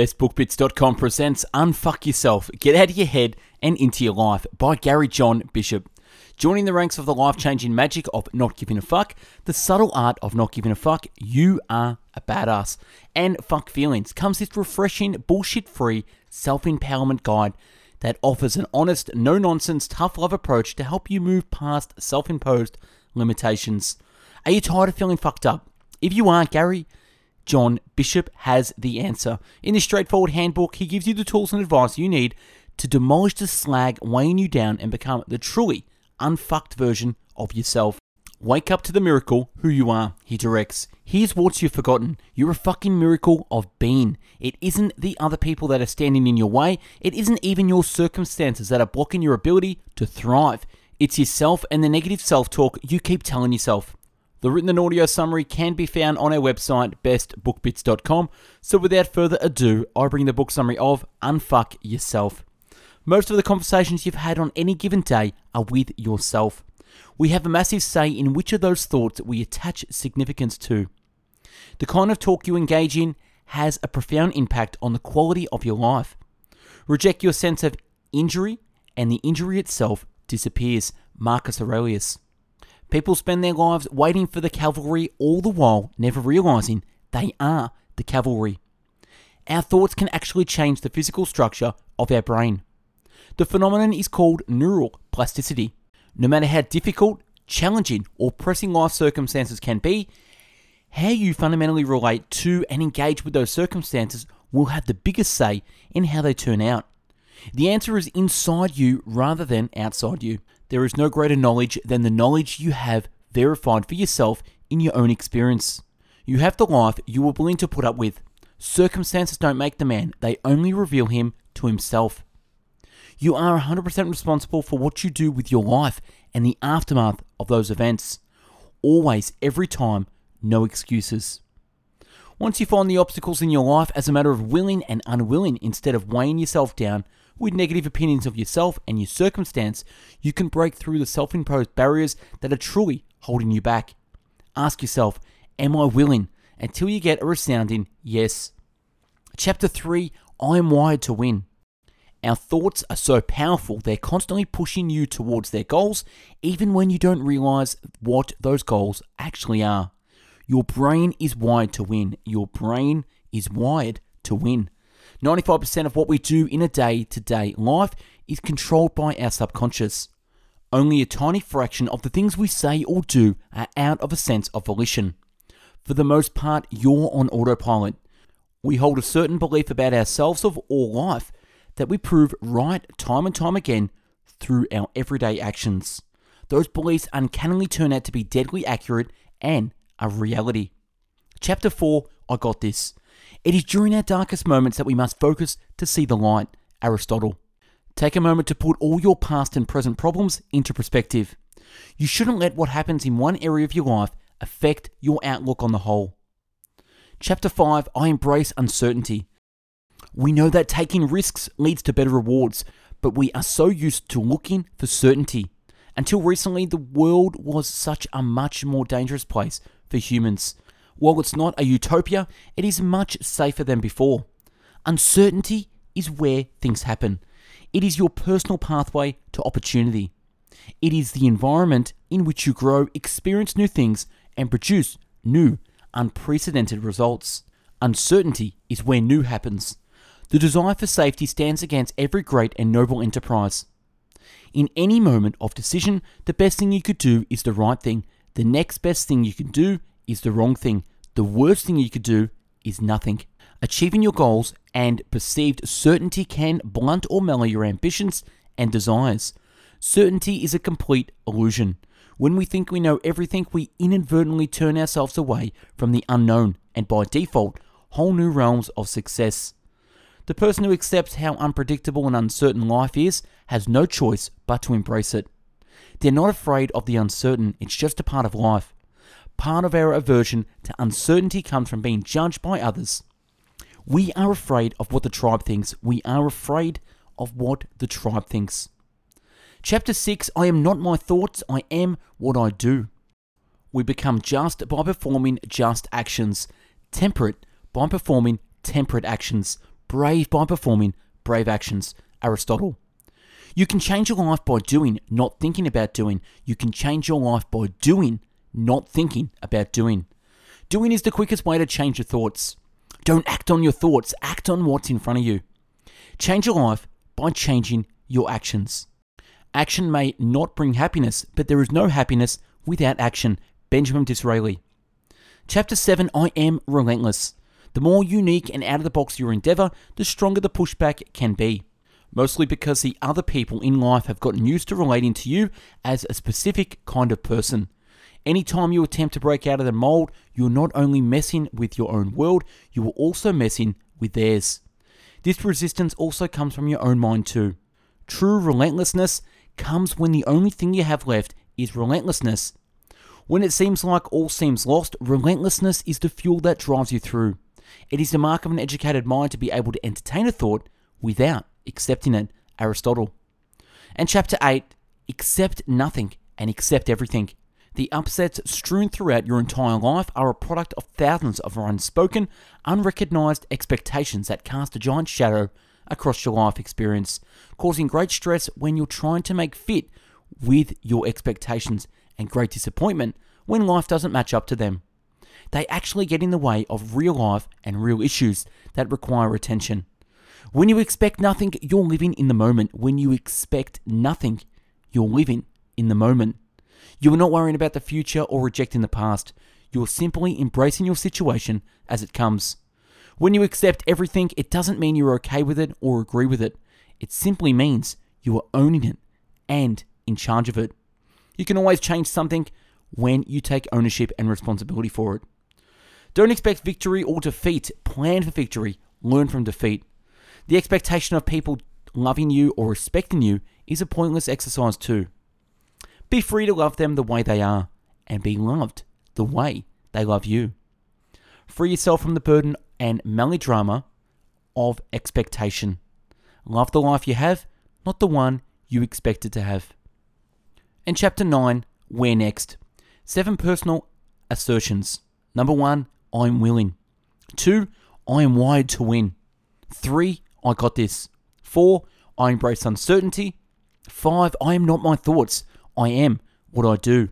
BestBookBits.com presents Unfuck Yourself, Get Out of Your Head and Into Your Life by Gary John Bishop. Joining the ranks of the life changing magic of not giving a fuck, the subtle art of not giving a fuck, you are a badass. And Fuck Feelings comes this refreshing, bullshit free self empowerment guide that offers an honest, no nonsense, tough love approach to help you move past self imposed limitations. Are you tired of feeling fucked up? If you are, Gary, John Bishop has the answer. In this straightforward handbook, he gives you the tools and advice you need to demolish the slag weighing you down and become the truly unfucked version of yourself. Wake up to the miracle who you are, he directs. Here's what you've forgotten. You're a fucking miracle of being. It isn't the other people that are standing in your way. It isn't even your circumstances that are blocking your ability to thrive. It's yourself and the negative self talk you keep telling yourself. The written and audio summary can be found on our website, bestbookbits.com. So without further ado, I bring the book summary of Unfuck Yourself. Most of the conversations you've had on any given day are with yourself. We have a massive say in which of those thoughts we attach significance to. The kind of talk you engage in has a profound impact on the quality of your life. Reject your sense of injury, and the injury itself disappears. Marcus Aurelius. People spend their lives waiting for the cavalry, all the while never realizing they are the cavalry. Our thoughts can actually change the physical structure of our brain. The phenomenon is called neural plasticity. No matter how difficult, challenging, or pressing life circumstances can be, how you fundamentally relate to and engage with those circumstances will have the biggest say in how they turn out. The answer is inside you rather than outside you. There is no greater knowledge than the knowledge you have verified for yourself in your own experience. You have the life you are willing to put up with. Circumstances don't make the man, they only reveal him to himself. You are 100% responsible for what you do with your life and the aftermath of those events. Always, every time, no excuses. Once you find the obstacles in your life as a matter of willing and unwilling instead of weighing yourself down with negative opinions of yourself and your circumstance, you can break through the self imposed barriers that are truly holding you back. Ask yourself, Am I willing? until you get a resounding yes. Chapter 3 I am wired to win. Our thoughts are so powerful, they're constantly pushing you towards their goals, even when you don't realize what those goals actually are. Your brain is wired to win. Your brain is wired to win. 95% of what we do in a day to day life is controlled by our subconscious. Only a tiny fraction of the things we say or do are out of a sense of volition. For the most part, you're on autopilot. We hold a certain belief about ourselves of all life that we prove right time and time again through our everyday actions. Those beliefs uncannily turn out to be deadly accurate and a reality. Chapter 4 I Got This. It is during our darkest moments that we must focus to see the light. Aristotle. Take a moment to put all your past and present problems into perspective. You shouldn't let what happens in one area of your life affect your outlook on the whole. Chapter 5 I Embrace Uncertainty. We know that taking risks leads to better rewards, but we are so used to looking for certainty. Until recently, the world was such a much more dangerous place for humans. While it's not a utopia, it is much safer than before. Uncertainty is where things happen. It is your personal pathway to opportunity. It is the environment in which you grow, experience new things, and produce new, unprecedented results. Uncertainty is where new happens. The desire for safety stands against every great and noble enterprise. In any moment of decision, the best thing you could do is the right thing. The next best thing you can do is the wrong thing. The worst thing you could do is nothing. Achieving your goals and perceived certainty can blunt or mellow your ambitions and desires. Certainty is a complete illusion. When we think we know everything, we inadvertently turn ourselves away from the unknown and by default, whole new realms of success. The person who accepts how unpredictable and uncertain life is has no choice but to embrace it. They're not afraid of the uncertain, it's just a part of life. Part of our aversion to uncertainty comes from being judged by others. We are afraid of what the tribe thinks. We are afraid of what the tribe thinks. Chapter 6 I am not my thoughts, I am what I do. We become just by performing just actions, temperate by performing temperate actions brave by performing brave actions. Aristotle. You can change your life by doing, not thinking about doing. You can change your life by doing, not thinking about doing. Doing is the quickest way to change your thoughts. Don't act on your thoughts, act on what's in front of you. Change your life by changing your actions. Action may not bring happiness, but there is no happiness without action. Benjamin Disraeli. Chapter 7 I Am Relentless. The more unique and out of the box your endeavor, the stronger the pushback can be. Mostly because the other people in life have gotten used to relating to you as a specific kind of person. Anytime you attempt to break out of the mold, you're not only messing with your own world, you are also messing with theirs. This resistance also comes from your own mind too. True relentlessness comes when the only thing you have left is relentlessness. When it seems like all seems lost, relentlessness is the fuel that drives you through. It is the mark of an educated mind to be able to entertain a thought without accepting it. Aristotle. And chapter 8 accept nothing and accept everything. The upsets strewn throughout your entire life are a product of thousands of unspoken, unrecognized expectations that cast a giant shadow across your life experience, causing great stress when you're trying to make fit with your expectations and great disappointment when life doesn't match up to them. They actually get in the way of real life and real issues that require attention. When you expect nothing, you're living in the moment. When you expect nothing, you're living in the moment. You are not worrying about the future or rejecting the past. You are simply embracing your situation as it comes. When you accept everything, it doesn't mean you're okay with it or agree with it. It simply means you are owning it and in charge of it. You can always change something when you take ownership and responsibility for it. Don't expect victory or defeat. Plan for victory. Learn from defeat. The expectation of people loving you or respecting you is a pointless exercise, too. Be free to love them the way they are and be loved the way they love you. Free yourself from the burden and melodrama of expectation. Love the life you have, not the one you expected to have. In chapter 9 Where Next? Seven personal assertions. Number one, I'm willing. Two, I am wired to win. Three, I got this. Four, I embrace uncertainty. Five, I am not my thoughts. I am what I do.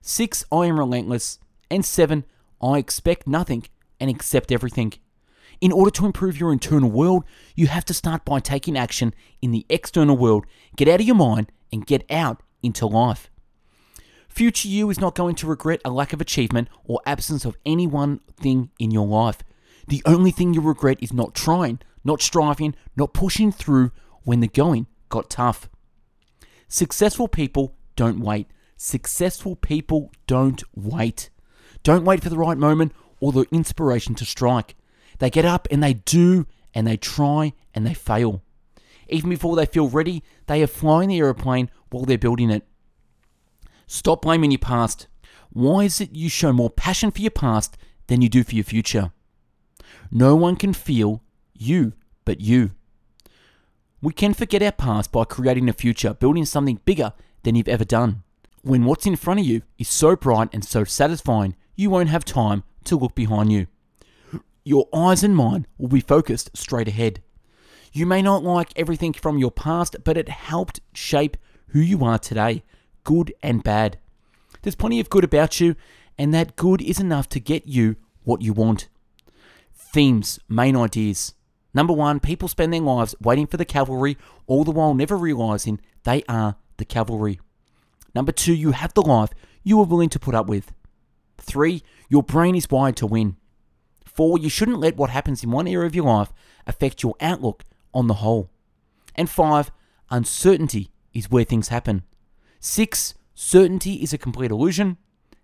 Six, I am relentless. And seven, I expect nothing and accept everything. In order to improve your internal world, you have to start by taking action in the external world. Get out of your mind and get out into life. Future you is not going to regret a lack of achievement or absence of any one thing in your life. The only thing you regret is not trying, not striving, not pushing through when the going got tough. Successful people don't wait. Successful people don't wait. Don't wait for the right moment or the inspiration to strike. They get up and they do and they try and they fail. Even before they feel ready, they are flying the aeroplane while they're building it. Stop blaming your past. Why is it you show more passion for your past than you do for your future? No one can feel you but you. We can forget our past by creating a future, building something bigger than you've ever done. When what's in front of you is so bright and so satisfying, you won't have time to look behind you. Your eyes and mind will be focused straight ahead. You may not like everything from your past, but it helped shape who you are today, good and bad. There's plenty of good about you, and that good is enough to get you what you want. Themes, main ideas. Number one, people spend their lives waiting for the cavalry, all the while never realizing they are the cavalry. Number two, you have the life you are willing to put up with. Three, your brain is wired to win. Four, you shouldn't let what happens in one area of your life affect your outlook on the whole. And five, uncertainty is where things happen. Six, certainty is a complete illusion.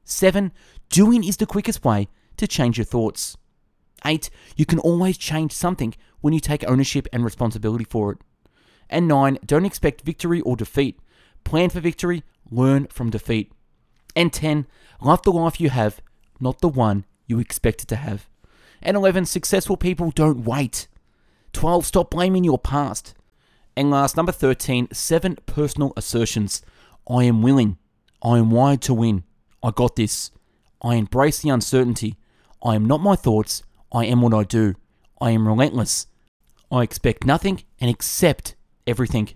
Seven, doing is the quickest way to change your thoughts. Eight, you can always change something when you take ownership and responsibility for it. And nine, don't expect victory or defeat. Plan for victory, learn from defeat. And 10, love the life you have, not the one you expected to have. And 11, successful people don't wait. 12, stop blaming your past. And last, number 13, seven personal assertions. I am willing. I am wired to win. I got this. I embrace the uncertainty. I am not my thoughts. I am what I do. I am relentless. I expect nothing and accept everything.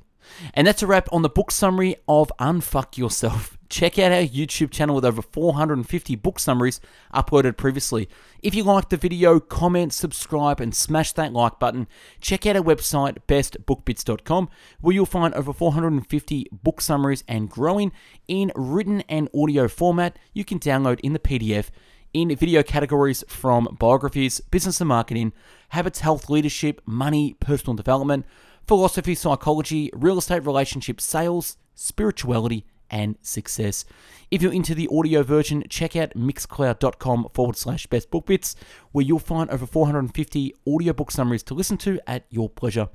And that's a wrap on the book summary of Unfuck Yourself. Check out our YouTube channel with over 450 book summaries uploaded previously. If you liked the video, comment, subscribe, and smash that like button. Check out our website, bestbookbits.com, where you'll find over 450 book summaries and growing in written and audio format you can download in the PDF in video categories from biographies, business and marketing, habits, health, leadership, money, personal development, philosophy, psychology, real estate, relationships, sales, spirituality, and success. If you're into the audio version, check out mixcloud.com forward slash best book bits, where you'll find over 450 audiobook summaries to listen to at your pleasure.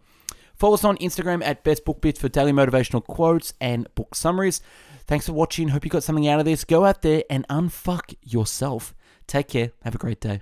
Follow us on Instagram at Best Book Bits for daily motivational quotes and book summaries. Thanks for watching. Hope you got something out of this. Go out there and unfuck yourself. Take care. Have a great day.